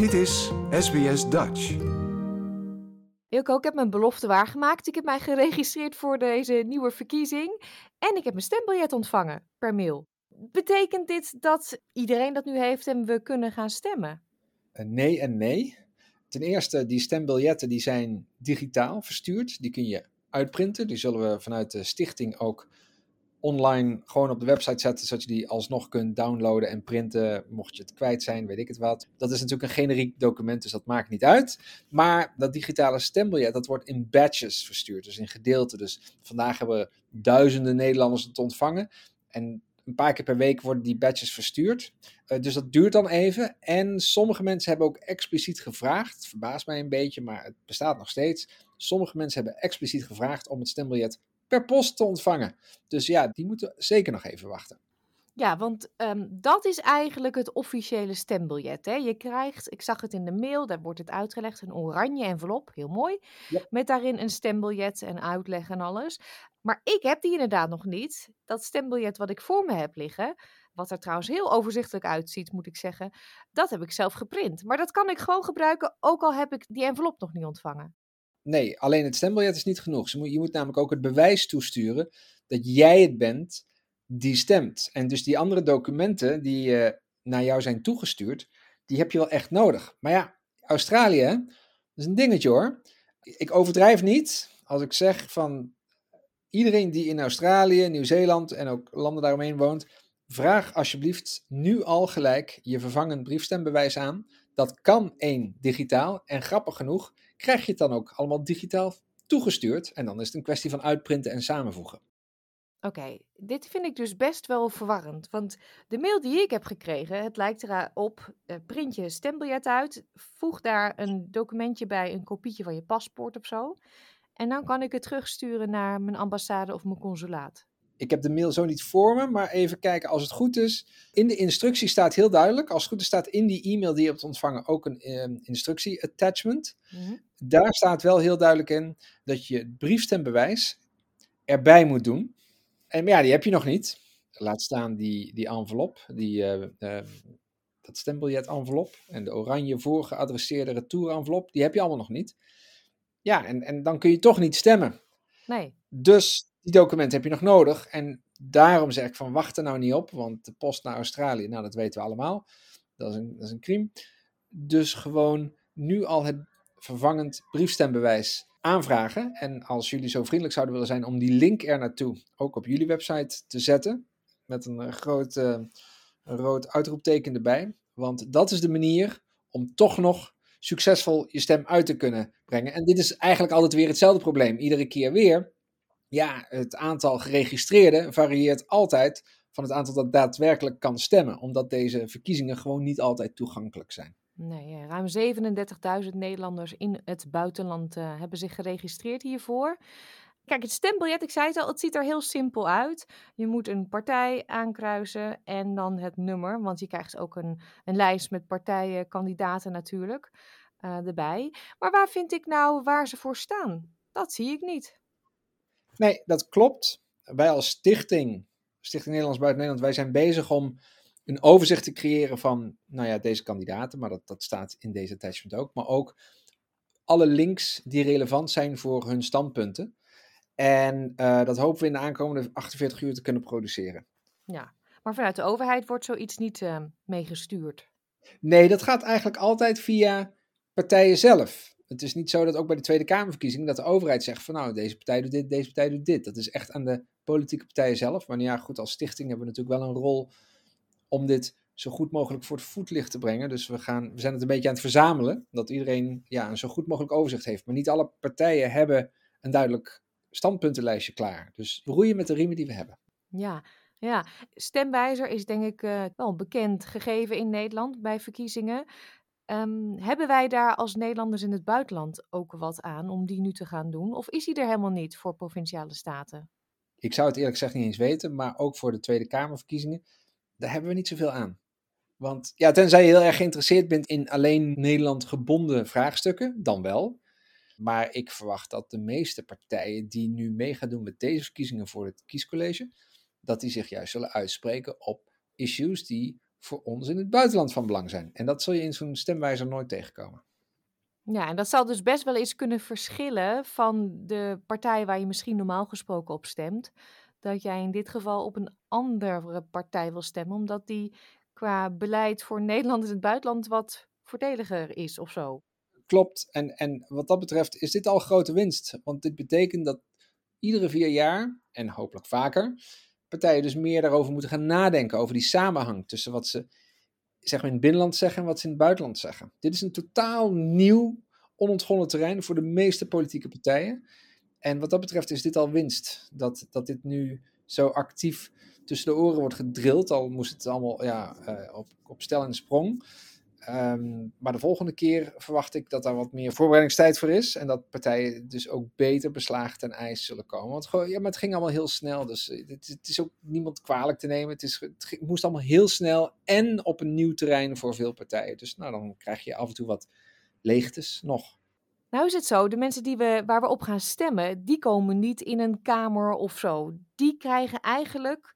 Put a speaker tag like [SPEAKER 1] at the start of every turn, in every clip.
[SPEAKER 1] Dit is SBS Dutch.
[SPEAKER 2] Ilko, ik heb mijn belofte waargemaakt. Ik heb mij geregistreerd voor deze nieuwe verkiezing. En ik heb mijn stembiljet ontvangen per mail. Betekent dit dat iedereen dat nu heeft en we kunnen gaan stemmen?
[SPEAKER 3] Uh, nee en nee. Ten eerste, die stembiljetten die zijn digitaal verstuurd. Die kun je uitprinten. Die zullen we vanuit de stichting ook online gewoon op de website zetten, zodat je die alsnog kunt downloaden en printen, mocht je het kwijt zijn, weet ik het wat. Dat is natuurlijk een generiek document, dus dat maakt niet uit. Maar dat digitale stembiljet, dat wordt in batches verstuurd, dus in gedeelten. Dus vandaag hebben we duizenden Nederlanders het ontvangen. En een paar keer per week worden die batches verstuurd. Uh, dus dat duurt dan even. En sommige mensen hebben ook expliciet gevraagd. Verbaast mij een beetje, maar het bestaat nog steeds. Sommige mensen hebben expliciet gevraagd om het stembiljet per post te ontvangen. Dus ja, die moeten zeker nog even wachten.
[SPEAKER 2] Ja, want um, dat is eigenlijk het officiële stembiljet. Hè? Je krijgt, ik zag het in de mail, daar wordt het uitgelegd, een oranje envelop, heel mooi. Ja. Met daarin een stembiljet en uitleg en alles. Maar ik heb die inderdaad nog niet. Dat stembiljet wat ik voor me heb liggen, wat er trouwens heel overzichtelijk uitziet, moet ik zeggen, dat heb ik zelf geprint. Maar dat kan ik gewoon gebruiken, ook al heb ik die envelop nog niet ontvangen.
[SPEAKER 3] Nee, alleen het stembiljet is niet genoeg. Je moet namelijk ook het bewijs toesturen dat jij het bent die stemt. En dus die andere documenten die uh, naar jou zijn toegestuurd, die heb je wel echt nodig. Maar ja, Australië, dat is een dingetje hoor. Ik overdrijf niet als ik zeg van iedereen die in Australië, Nieuw-Zeeland en ook landen daaromheen woont, vraag alsjeblieft nu al gelijk je vervangend briefstembewijs aan. Dat kan één digitaal en grappig genoeg krijg je het dan ook allemaal digitaal toegestuurd. En dan is het een kwestie van uitprinten en samenvoegen.
[SPEAKER 2] Oké, dit vind ik dus best wel verwarrend. Want de mail die ik heb gekregen, het lijkt erop, uh, print je stembiljet uit, voeg daar een documentje bij, een kopietje van je paspoort of zo. En dan kan ik het terugsturen naar mijn ambassade of mijn consulaat.
[SPEAKER 3] Ik heb de mail zo niet voor me, maar even kijken als het goed is. In de instructie staat heel duidelijk, als het goed is staat in die e-mail die je hebt ontvangen ook een um, instructie attachment. Mhm. Daar staat wel heel duidelijk in dat je het briefstembewijs erbij moet doen. En ja, die heb je nog niet. Laat staan die, die envelop, die, uh, uh, dat stembiljet envelop en de oranje voorgeadresseerde retour envelop, die heb je allemaal nog niet. Ja, en, en dan kun je toch niet stemmen.
[SPEAKER 2] Nee.
[SPEAKER 3] Dus die documenten heb je nog nodig. En daarom zeg ik van wacht er nou niet op, want de post naar Australië, nou dat weten we allemaal. Dat is een, dat is een crime. Dus gewoon nu al het vervangend briefstembewijs aanvragen. En als jullie zo vriendelijk zouden willen zijn om die link er naartoe ook op jullie website te zetten. Met een eh, groot uh, rood uitroepteken erbij. Want dat is de manier om toch nog succesvol je stem uit te kunnen brengen. En dit is eigenlijk altijd weer hetzelfde probleem. Iedere keer weer ja, het aantal geregistreerden varieert altijd van het aantal dat daadwerkelijk kan stemmen, omdat deze verkiezingen gewoon niet altijd toegankelijk zijn.
[SPEAKER 2] Nee, ruim 37.000 Nederlanders in het buitenland uh, hebben zich geregistreerd hiervoor. Kijk, het stembiljet, ik zei het al, het ziet er heel simpel uit. Je moet een partij aankruisen en dan het nummer, want je krijgt ook een, een lijst met partijen, kandidaten natuurlijk, uh, erbij. Maar waar vind ik nou waar ze voor staan? Dat zie ik niet.
[SPEAKER 3] Nee, dat klopt. Wij als stichting, Stichting Nederlands Buiten Nederland, wij zijn bezig om een overzicht te creëren van, nou ja, deze kandidaten, maar dat, dat staat in deze attachment ook, maar ook alle links die relevant zijn voor hun standpunten. En uh, dat hopen we in de aankomende 48 uur te kunnen produceren.
[SPEAKER 2] Ja, maar vanuit de overheid wordt zoiets niet uh, meegestuurd?
[SPEAKER 3] Nee, dat gaat eigenlijk altijd via partijen zelf. Het is niet zo dat ook bij de Tweede Kamerverkiezing dat de overheid zegt van nou, deze partij doet dit, deze partij doet dit. Dat is echt aan de politieke partijen zelf. Maar ja, goed, als stichting hebben we natuurlijk wel een rol om dit zo goed mogelijk voor het voetlicht te brengen. Dus we, gaan, we zijn het een beetje aan het verzamelen, dat iedereen ja, een zo goed mogelijk overzicht heeft. Maar niet alle partijen hebben een duidelijk standpuntenlijstje klaar. Dus roeien met de riemen die we hebben.
[SPEAKER 2] Ja, ja. stemwijzer is denk ik uh, wel bekend gegeven in Nederland bij verkiezingen. Um, hebben wij daar als Nederlanders in het buitenland ook wat aan om die nu te gaan doen? Of is die er helemaal niet voor provinciale staten?
[SPEAKER 3] Ik zou het eerlijk gezegd niet eens weten, maar ook voor de Tweede Kamerverkiezingen, daar hebben we niet zoveel aan. Want ja, tenzij je heel erg geïnteresseerd bent in alleen Nederland gebonden vraagstukken, dan wel. Maar ik verwacht dat de meeste partijen die nu mee gaan doen met deze verkiezingen voor het kiescollege, dat die zich juist zullen uitspreken op issues die voor ons in het buitenland van belang zijn. En dat zul je in zo'n stemwijzer nooit tegenkomen.
[SPEAKER 2] Ja, en dat zal dus best wel eens kunnen verschillen van de partij waar je misschien normaal gesproken op stemt. Dat jij in dit geval op een andere partij wil stemmen, omdat die qua beleid voor Nederland in het buitenland wat voordeliger is of zo.
[SPEAKER 3] Klopt. En, en wat dat betreft is dit al grote winst. Want dit betekent dat iedere vier jaar, en hopelijk vaker, partijen dus meer daarover moeten gaan nadenken. Over die samenhang tussen wat ze zeg maar in het binnenland zeggen en wat ze in het buitenland zeggen. Dit is een totaal nieuw, onontgonnen terrein voor de meeste politieke partijen. En wat dat betreft is dit al winst. Dat, dat dit nu zo actief tussen de oren wordt gedrild. Al moest het allemaal ja, uh, op, op stel en sprong. Ehm, maar de volgende keer verwacht ik dat daar wat meer voorbereidingstijd voor is. En dat partijen dus ook beter beslagen ten ijs zullen komen. Want ja, maar het ging allemaal heel snel. Dus eh, het, het is ook niemand kwalijk te nemen. Het, is, het, moest allemaal heel snel en op een nieuw terrein voor veel partijen. Dus nou, dan krijg je af en toe wat leegtes nog.
[SPEAKER 2] Nou is het zo, de mensen die we, waar we op gaan stemmen, die komen niet in een kamer of zo. Die krijgen eigenlijk,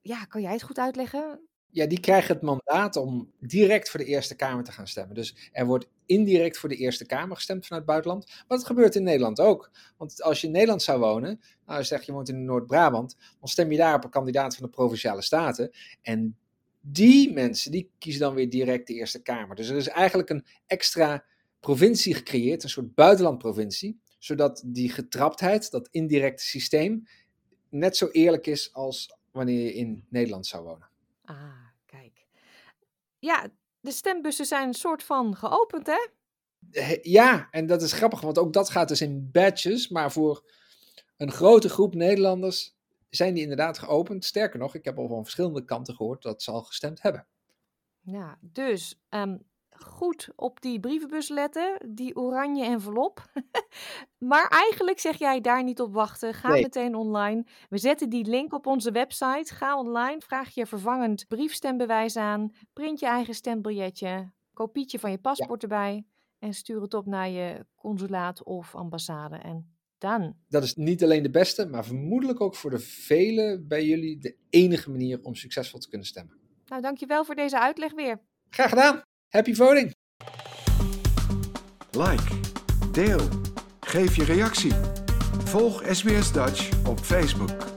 [SPEAKER 2] ja, kan jij het goed uitleggen?
[SPEAKER 3] Ja, die krijgen het mandaat om direct voor de Eerste Kamer te gaan stemmen. Dus er wordt indirect voor de Eerste Kamer gestemd vanuit het buitenland. Maar dat gebeurt in Nederland ook. Want als je in Nederland zou wonen, nou zeg je woont in Noord-Brabant, dan stem je daar op een kandidaat van de Provinciale Staten. En die mensen, die kiezen dan weer direct de Eerste Kamer. Dus er is eigenlijk een extra provincie gecreëerd, een soort buitenlandprovincie, zodat die getraptheid, dat indirecte systeem, net zo eerlijk is als wanneer je in Nederland zou wonen.
[SPEAKER 2] Ah, kijk. Ja, de stembussen zijn een soort van geopend, hè?
[SPEAKER 3] Ja, en dat is grappig, want ook dat gaat dus in batches, maar voor een grote groep Nederlanders zijn die inderdaad geopend. Sterker nog, ik heb al van verschillende kanten gehoord dat ze al gestemd hebben.
[SPEAKER 2] Ja, dus um, goed op die brievenbus letten, die oranje envelop. maar eigenlijk zeg jij daar niet op wachten. Ga meteen online. We zetten die link op onze website. Ga online, vraag je vervangend briefstembewijs aan, print je eigen stembiljetje, kopietje van je paspoort erbij en stuur het op naar je consulaat of ambassade. En dan.
[SPEAKER 3] Dat is niet alleen de beste, maar vermoedelijk ook voor de velen bij jullie de enige manier om succesvol te kunnen stemmen.
[SPEAKER 2] Nou, dankjewel voor deze uitleg weer.
[SPEAKER 3] Graag gedaan. Happy voting!
[SPEAKER 1] Like, deel, geef je reactie. Volg SBS Dutch op Facebook.